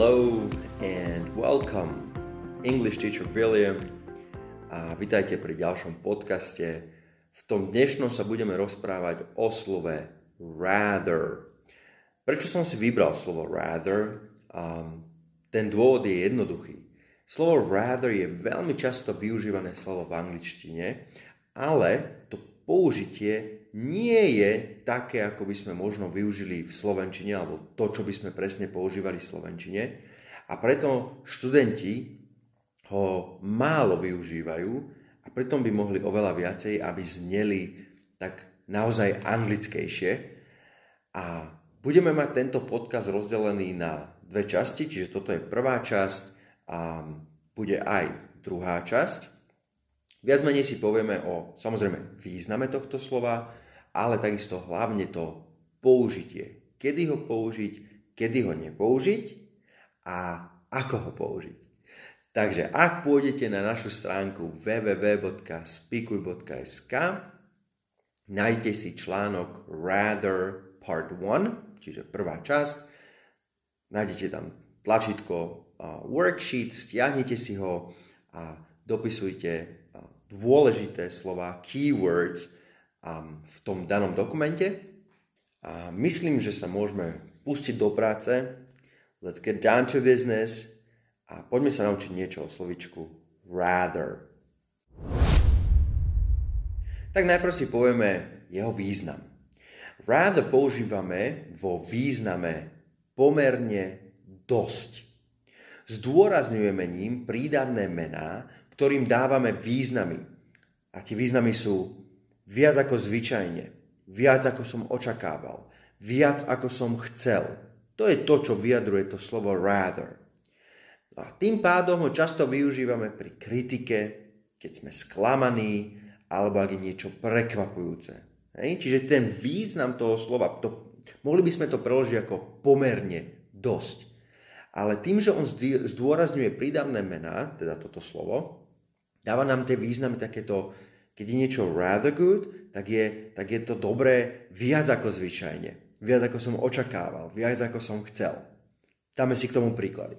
Hello and welcome, English teacher William. A vitajte pri ďalšom podcaste. V tom dnešnom sa budeme rozprávať o slove rather. Prečo som si vybral slovo rather? Um, ten dôvod je jednoduchý. Slovo rather je veľmi často využívané slovo v angličtine, ale to použitie nie je také, ako by sme možno využili v slovenčine, alebo to, čo by sme presne používali v slovenčine. A preto študenti ho málo využívajú a preto by mohli oveľa viacej, aby zneli tak naozaj anglickejšie. A budeme mať tento podcast rozdelený na dve časti, čiže toto je prvá časť a bude aj druhá časť. Viac menej si povieme o samozrejme význame tohto slova, ale takisto hlavne to použitie. Kedy ho použiť, kedy ho nepoužiť a ako ho použiť. Takže ak pôjdete na našu stránku www.speakuj.sk nájdete si článok Rather Part 1, čiže prvá časť, nájdete tam tlačítko uh, worksheet, stiahnete si ho a dopisujte dôležité slova, keywords um, v tom danom dokumente. A myslím, že sa môžeme pustiť do práce. Let's get down to business a poďme sa naučiť niečo o slovičku rather. Tak najprv si povieme jeho význam. Rather používame vo význame pomerne dosť. Zdôrazňujeme ním prídavné mená, ktorým dávame významy. A tie významy sú viac ako zvyčajne, viac ako som očakával, viac ako som chcel. To je to, čo vyjadruje to slovo rather. No a tým pádom ho často využívame pri kritike, keď sme sklamaní, alebo ak je niečo prekvapujúce. Hej? Čiže ten význam toho slova, to, mohli by sme to preložiť ako pomerne dosť. Ale tým, že on zdôrazňuje prídavné mená, teda toto slovo, Dáva nám tie významy takéto, keď je niečo rather good, tak je, tak je to dobré viac ako zvyčajne. Viac ako som očakával, viac ako som chcel. Dáme si k tomu príklady.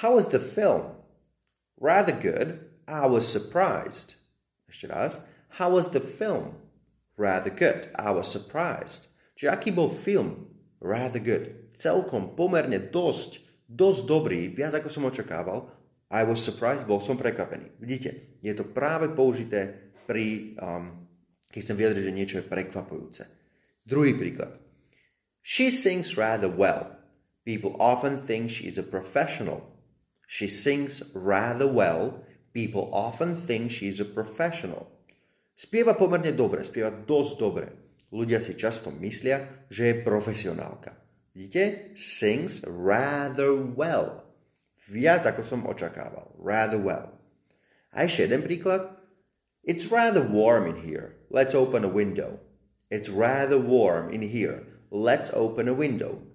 How was the film? Rather good. I was surprised. Ešte raz. How was the film? Rather good. I was surprised. Čiže aký bol film? Rather good. Celkom, pomerne dosť, dosť dobrý, viac ako som očakával, i was surprised, bol som prekvapený. Vidíte, je to práve použité pri, um, keď chcem vyjadriť, že niečo je prekvapujúce. Druhý príklad. She sings rather well. People often think she is a professional. She sings rather well. People often think she is a professional. Spieva pomerne dobre, spieva dosť dobre. Ľudia si často myslia, že je profesionálka. Vidíte? Sings rather well. Viac ako som očakával. Rather well. A ešte jeden príklad. It's rather warm in here. Let's open a window. It's rather warm in here. Let's open a window.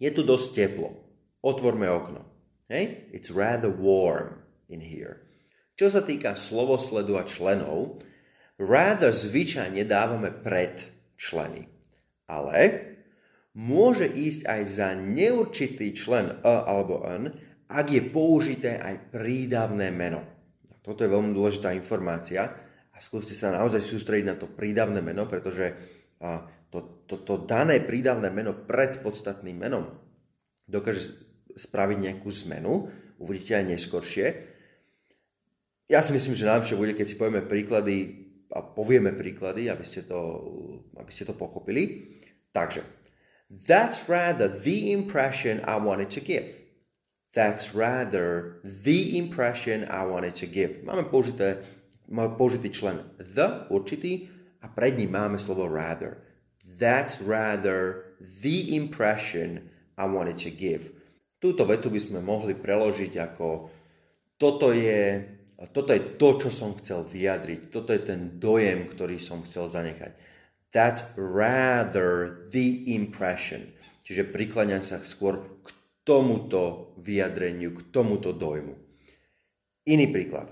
Je tu dosť teplo. Otvorme okno. Hey? It's rather warm in here. Čo sa týka slovosledu a členov, rather zvyčajne dávame pred členy. Ale môže ísť aj za neurčitý člen a alebo n ak je použité aj prídavné meno. Toto je veľmi dôležitá informácia a skúste sa naozaj sústrediť na to prídavné meno, pretože to, to, to dané prídavné meno pred podstatným menom dokáže spraviť nejakú zmenu, uvidíte aj neskoršie. Ja si myslím, že najlepšie bude, keď si povieme príklady a povieme príklady, aby ste to, aby ste to pochopili. Takže, that's rather the impression I wanted to give. That's rather the impression I wanted to give. Máme použité, máme použitý člen the, určitý, a pred ním máme slovo rather. That's rather the impression I wanted to give. Túto vetu by sme mohli preložiť ako toto je, toto je to, čo som chcel vyjadriť. Toto je ten dojem, ktorý som chcel zanechať. That's rather the impression. Čiže prikláňam sa skôr k tomuto vyjadreniu, k tomuto dojmu. Iný príklad.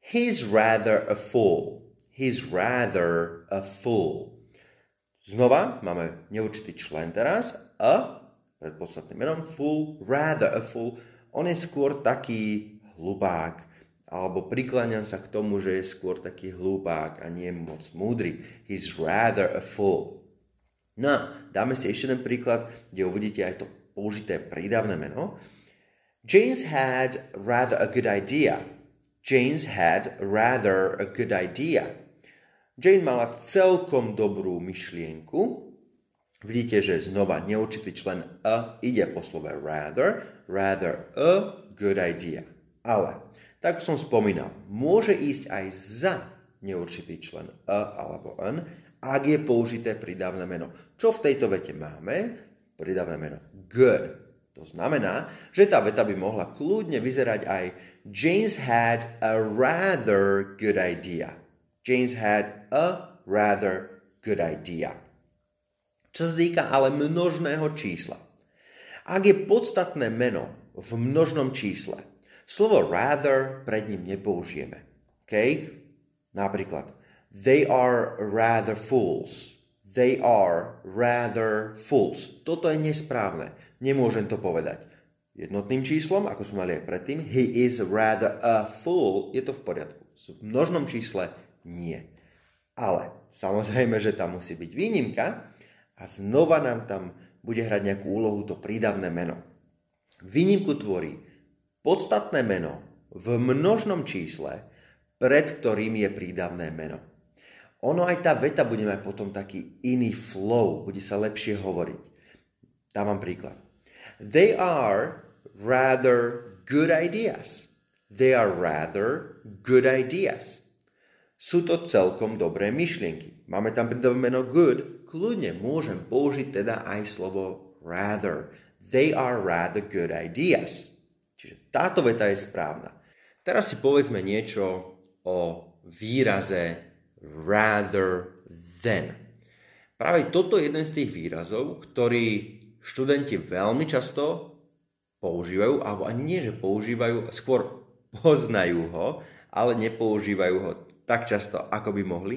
He's rather a fool. He's rather a fool. Znova máme neurčitý člen teraz. A pred podstatným menom. Fool, rather a fool. On je skôr taký hlupák. Alebo prikláňam sa k tomu, že je skôr taký hlupák a nie moc múdry. He's rather a fool. No dáme si ešte jeden príklad, kde uvidíte aj to použité prídavné meno. James had rather a good idea. James had rather a good idea. Jane mala celkom dobrú myšlienku. Vidíte, že znova neurčitý člen a ide po slove rather, rather a good idea. Ale, tak som spomínal, môže ísť aj za neurčitý člen a alebo n, ak je použité pridávne meno. Čo v tejto vete máme? Pridávne meno good. To znamená, že tá veta by mohla kľudne vyzerať aj James had a rather good idea. James had a rather good idea. Čo sa týka ale množného čísla. Ak je podstatné meno v množnom čísle, Slovo rather pred ním nepoužijeme. Okay? Napríklad, they are rather fools. They are rather fools. Toto je nesprávne. Nemôžem to povedať. Jednotným číslom, ako sme mali aj predtým, he is rather a fool, je to v poriadku. V množnom čísle nie. Ale samozrejme, že tam musí byť výnimka a znova nám tam bude hrať nejakú úlohu to prídavné meno. Výnimku tvorí podstatné meno v množnom čísle, pred ktorým je prídavné meno. Ono aj tá veta bude mať potom taký iný flow, bude sa lepšie hovoriť. Dávam príklad. They are rather good ideas. They are rather good ideas. Sú to celkom dobré myšlienky. Máme tam prídavné meno good, kľudne môžem použiť teda aj slovo rather. They are rather good ideas. Čiže táto veta je správna. Teraz si povedzme niečo o výraze rather than. Práve toto je jeden z tých výrazov, ktorý študenti veľmi často používajú, alebo ani nie, že používajú, skôr poznajú ho, ale nepoužívajú ho tak často, ako by mohli.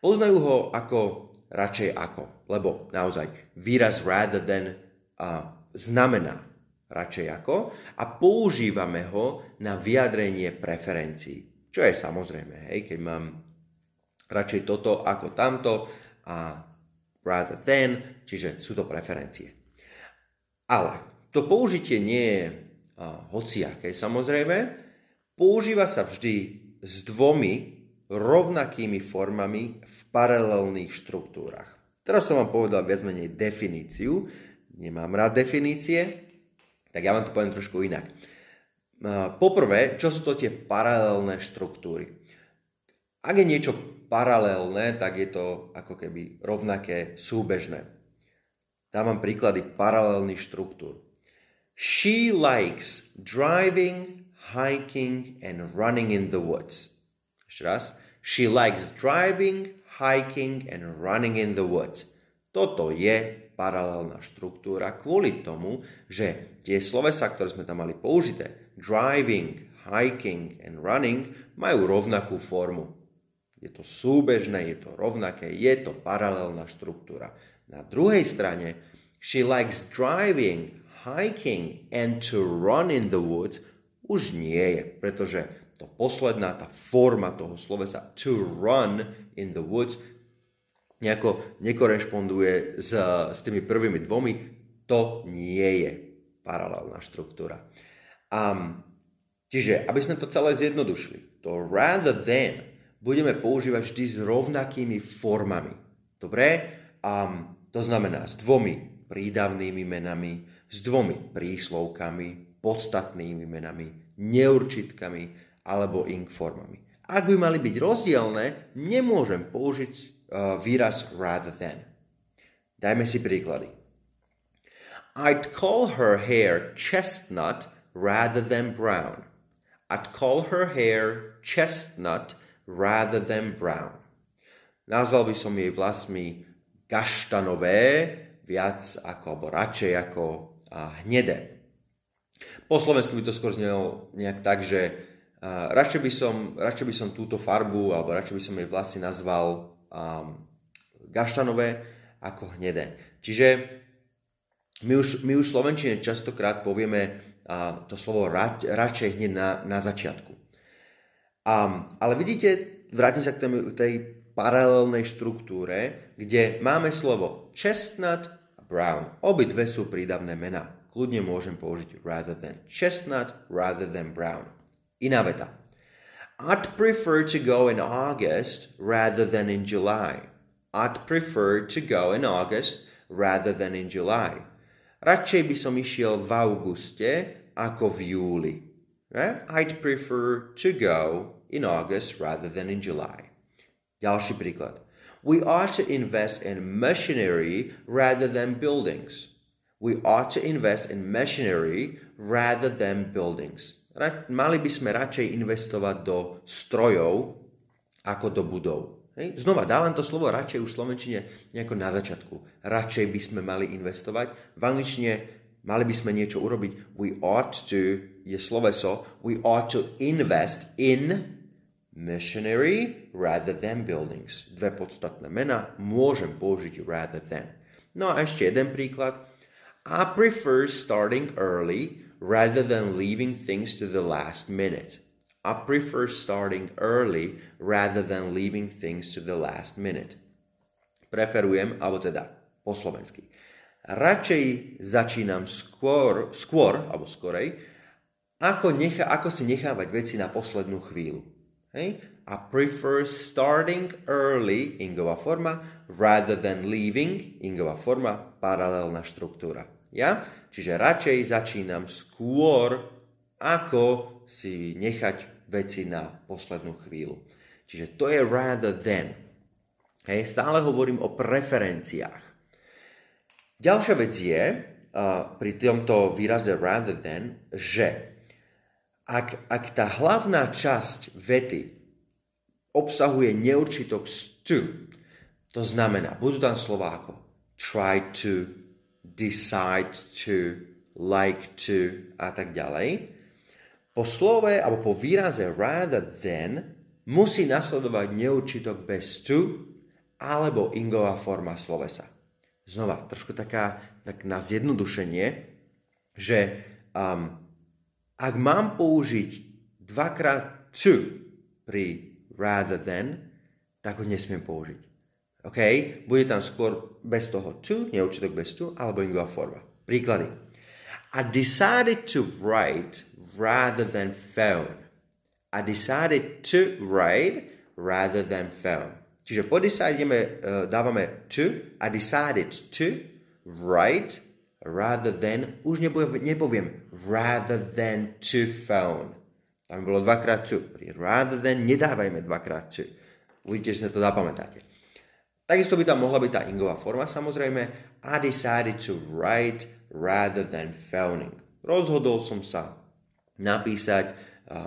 Poznajú ho ako radšej ako, lebo naozaj výraz rather than uh, znamená radšej ako, a používame ho na vyjadrenie preferencií. Čo je samozrejme, hej, keď mám radšej toto ako tamto a rather than, čiže sú to preferencie. Ale to použitie nie je hociaké samozrejme, používa sa vždy s dvomi rovnakými formami v paralelných štruktúrach. Teraz som vám povedal viac menej definíciu. Nemám rád definície, tak ja vám to poviem trošku inak. Poprvé, čo sú to tie paralelné štruktúry? Ak je niečo paralelné, tak je to ako keby rovnaké súbežné. Dávam príklady paralelných štruktúr. She likes driving, hiking and running in the woods. Ešte raz. She likes driving, hiking and running in the woods. Toto je paralelná štruktúra kvôli tomu, že tie slovesa, ktoré sme tam mali použité, driving, hiking and running, majú rovnakú formu. Je to súbežné, je to rovnaké, je to paralelná štruktúra. Na druhej strane, she likes driving, hiking and to run in the woods už nie je, pretože to posledná, tá forma toho slovesa to run in the woods nejako nekorešponduje s, s tými prvými dvomi, to nie je paralelná štruktúra. Um, čiže, aby sme to celé zjednodušili, to rather than budeme používať vždy s rovnakými formami. Dobre? Um, to znamená s dvomi prídavnými menami, s dvomi príslovkami, podstatnými menami, neurčitkami alebo ink formami. Ak by mali byť rozdielne, nemôžem použiť uh, výraz rather than. Dajme si príklady. I'd call her hair chestnut rather than brown. I'd call her hair chestnut rather than brown. Nazval by som jej vlasmi gaštanové viac ako, alebo radšej ako a, hnedé. Po slovensku by to skôr znelo nejak tak, že a, radšej, by som, radšej by som túto farbu alebo radšej by som jej vlasy nazval um, gaštanové ako hnedé. Čiže my už, my už v Slovenčine častokrát povieme a, to slovo rad, radšej hneď na, na začiatku. A, ale vidíte, vrátim sa k tej, tej paralelnej štruktúre, kde máme slovo chestnut a brown. Obidve sú prídavné mená. Kľudne môžem použiť rather than chestnut, rather than brown. Iná veta. I'd prefer to go in August rather than in July. I'd prefer to go in August rather than in July. Radšej by som išiel v auguste ako v júli. I'd prefer to go in August rather than in July. Ďalší príklad. We ought to invest in machinery rather than buildings. We ought to invest in machinery rather than buildings. Mali by sme radšej investovať do strojov ako do budov. Hej. Znova, dávam to slovo radšej už v Slovenčine nejako na začiatku. Radšej by sme mali investovať. V angličtine mali by sme niečo urobiť. We ought to, je sloveso, we ought to invest in missionary rather than buildings. Dve podstatné mena, môžem použiť rather than. No a ešte jeden príklad. I prefer starting early rather than leaving things to the last minute. I prefer starting early rather than leaving things to the last minute. Preferujem, alebo teda po slovensky. Radšej začínam skôr, skôr alebo skorej, ako, necha, ako si nechávať veci na poslednú chvíľu. Hej? I prefer starting early, ingová forma, rather than leaving, ingová forma, paralelná štruktúra. Ja? Čiže radšej začínam skôr, ako si nechať veci na poslednú chvíľu. Čiže to je rather than. Hej, stále hovorím o preferenciách. Ďalšia vec je uh, pri tomto výraze rather than, že ak, ak tá hlavná časť vety obsahuje neurčitok to, to znamená, budú tam slova ako try to, decide to, like to a tak ďalej, po slove alebo po výraze rather than musí nasledovať neurčitok bez to alebo ingová forma slovesa. Znova, trošku taká, tak na zjednodušenie, že um, ak mám použiť dvakrát to pri rather than, tak ho nesmiem použiť. OK? Bude tam skôr bez toho to, neurčitok bez to, alebo ingová forma. Príklady. I decided to write rather than phone. I decided to write rather than phone. Čiže po decide uh, dávame to a decided to write rather than, už nepoviem, nepoviem rather than to phone. Tam bolo dvakrát to. Rather than nedávajme dvakrát to. Uvidíte, že sa to zapamätáte. Takisto by tam mohla byť tá ingová forma samozrejme. I decided to write rather than phoning. Rozhodol som sa napísať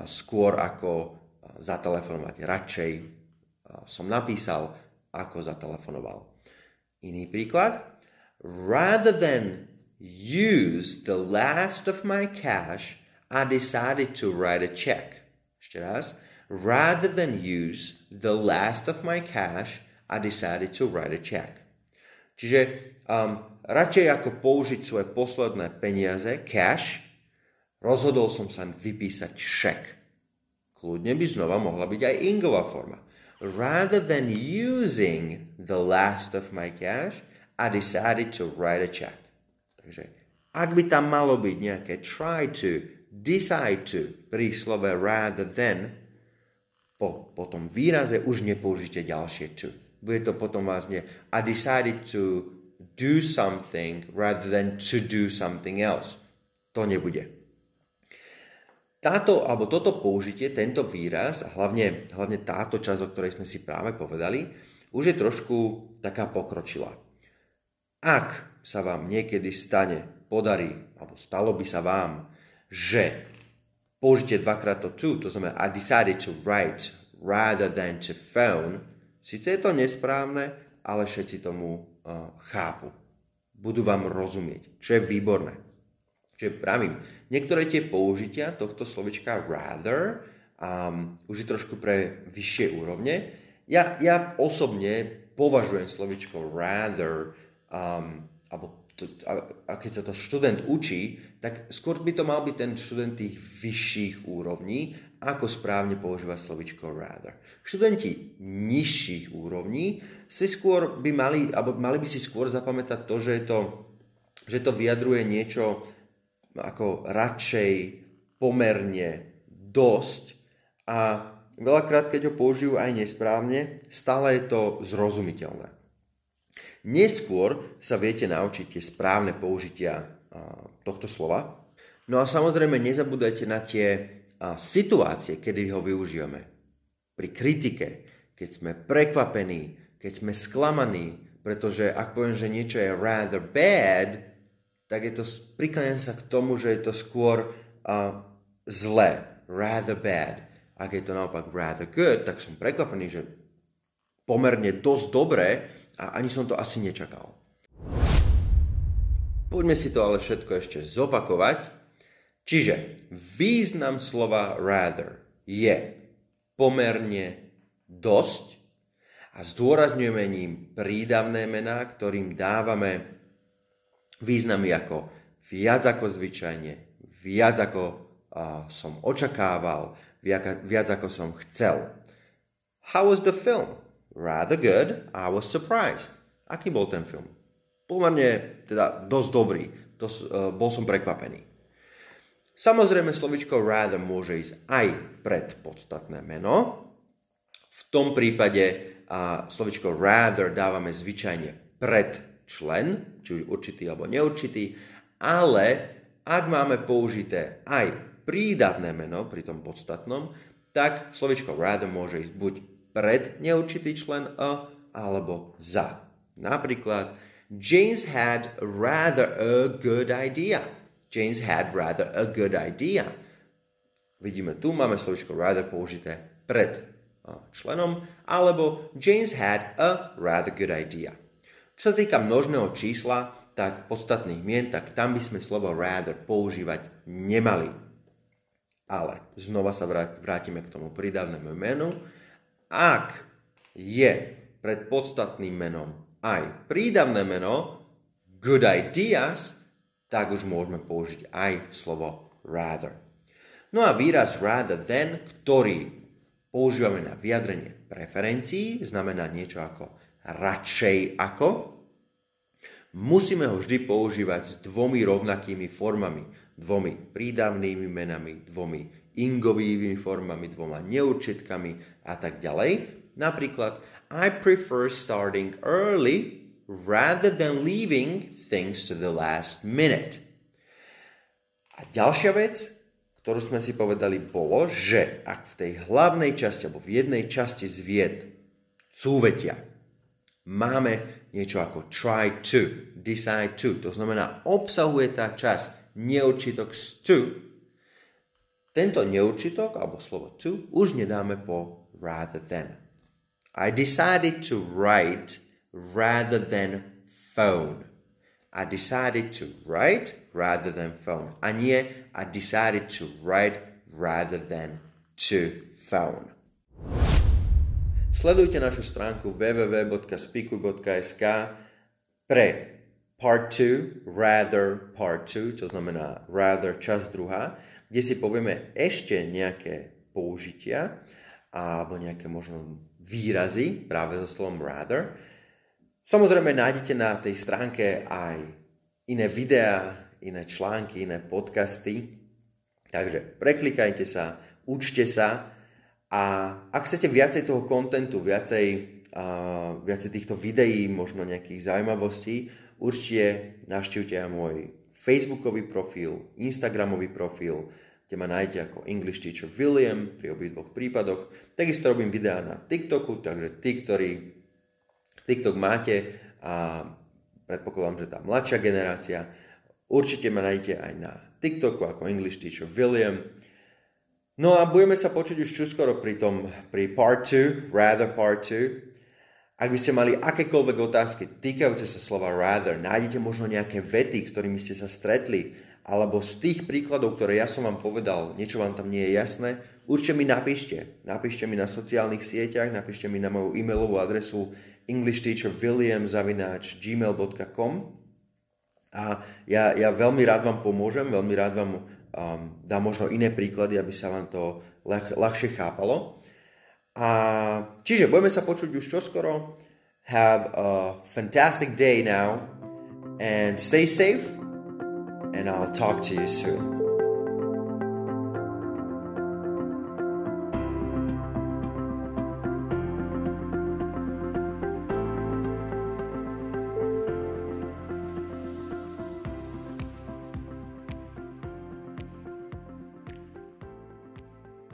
skôr ako zatelefonovať. Radšej som napísal, ako zatelefonoval. Iný príklad. Rather than use the last of my cash, I decided to write a check. Ešte raz. Rather than use the last of my cash, I decided to write a check. Čiže um, radšej ako použiť svoje posledné peniaze, cash, Rozhodol som sa vypísať šek. Kľudne by znova mohla byť aj ingová forma. Rather than using the last of my cash, I decided to write a check. Takže ak by tam malo byť nejaké try to, decide to pri slove rather than, po, po tom výraze už nepoužite ďalšie to. Bude to potom vlastne I decided to do something rather than to do something else. To nebude táto, alebo toto použitie, tento výraz a hlavne, hlavne táto časť, o ktorej sme si práve povedali, už je trošku taká pokročila. Ak sa vám niekedy stane, podarí, alebo stalo by sa vám, že použite dvakrát to to, to znamená I decided to write rather than to phone, síce je to nesprávne, ale všetci tomu uh, chápu. Budú vám rozumieť, čo je výborné. Čiže pravím, niektoré tie použitia tohto slovička rather um, už je trošku pre vyššie úrovne. Ja, ja osobne považujem slovičko rather um, alebo to, ako keď sa to študent učí, tak skôr by to mal byť ten študent tých vyšších úrovní, ako správne používať slovičko rather. Študenti nižších úrovní si skôr by mali, alebo mali by si skôr zapamätať to, že, to, že to vyjadruje niečo ako radšej, pomerne, dosť a veľakrát, keď ho použijú aj nesprávne, stále je to zrozumiteľné. Neskôr sa viete naučiť tie správne použitia tohto slova. No a samozrejme nezabúdajte na tie situácie, kedy ho využívame. Pri kritike, keď sme prekvapení, keď sme sklamaní, pretože ak poviem, že niečo je rather bad, tak je to, prikláňam sa k tomu, že je to skôr uh, zlé, rather bad. Ak je to naopak rather good, tak som prekvapený, že pomerne dosť dobré a ani som to asi nečakal. Poďme si to ale všetko ešte zopakovať. Čiže význam slova rather je pomerne dosť a zdôrazňujeme ním prídavné mená, ktorým dávame významy ako viac ako zvyčajne, viac ako uh, som očakával, viac, viac ako som chcel. How was the film? Rather good. I was surprised. Aký bol ten film? Pomerne teda dosť dobrý. Dosť, uh, bol som prekvapený. Samozrejme, slovičko rather môže ísť aj pred podstatné meno. V tom prípade a slovičko rather dávame zvyčajne pred člen, či už určitý alebo neurčitý, ale ak máme použité aj prídavné meno pri tom podstatnom, tak slovičko rather môže ísť buď pred neurčitý člen a alebo za. Napríklad, James had rather a good idea. James had rather a good idea. Vidíme tu, máme slovičko rather použité pred členom, alebo James had a rather good idea. Čo sa týka množného čísla, tak podstatných mien, tak tam by sme slovo rather používať nemali. Ale znova sa vrátime k tomu pridavnému menu. Ak je pred podstatným menom aj prídavné meno good ideas, tak už môžeme použiť aj slovo rather. No a výraz rather than, ktorý používame na vyjadrenie preferencií, znamená niečo ako radšej ako. Musíme ho vždy používať s dvomi rovnakými formami, dvomi prídavnými menami, dvomi ingovými formami, dvoma neurčitkami a tak ďalej. Napríklad, I prefer starting early rather than leaving things to the last minute. A ďalšia vec, ktorú sme si povedali, bolo, že ak v tej hlavnej časti alebo v jednej časti zvied súvetia máme niečo ako try to, decide to, to znamená obsahuje tá časť neurčitok z to, tento neurčitok alebo slovo to už nedáme po rather than. I decided to write rather than phone. I decided to write rather than phone. A nie I decided to write rather than to phone. Sledujte našu stránku www.speakuj.sk pre part 2, rather part 2, čo znamená rather čas druhá, kde si povieme ešte nejaké použitia alebo nejaké možno výrazy práve so slovom rather Samozrejme nájdete na tej stránke aj iné videá, iné články, iné podcasty. Takže preklikajte sa, učte sa a ak chcete viacej toho kontentu, viacej, uh, viacej týchto videí, možno nejakých zaujímavostí, určite navštívte aj môj Facebookový profil, Instagramový profil, kde ma nájdete ako English Teacher William pri obidvoch prípadoch. Takisto robím videá na TikToku, takže tí, ktorí TikTok máte a predpokladám, že tá mladšia generácia, určite ma nájdete aj na TikToku ako English Teacher William. No a budeme sa počuť už čoskoro pri tom, pri part 2, rather part 2. Ak by ste mali akékoľvek otázky týkajúce sa slova rather, nájdete možno nejaké vety, s ktorými ste sa stretli, alebo z tých príkladov, ktoré ja som vám povedal, niečo vám tam nie je jasné, určite mi napíšte. Napíšte mi na sociálnych sieťach, napíšte mi na moju e-mailovú adresu englishteacherwilliam.gmail.com A ja, ja veľmi rád vám pomôžem, veľmi rád vám um, dám možno iné príklady, aby sa vám to ľah, ľahšie chápalo. A, čiže budeme sa počuť už čoskoro. Have a fantastic day now and stay safe and I'll talk to you soon.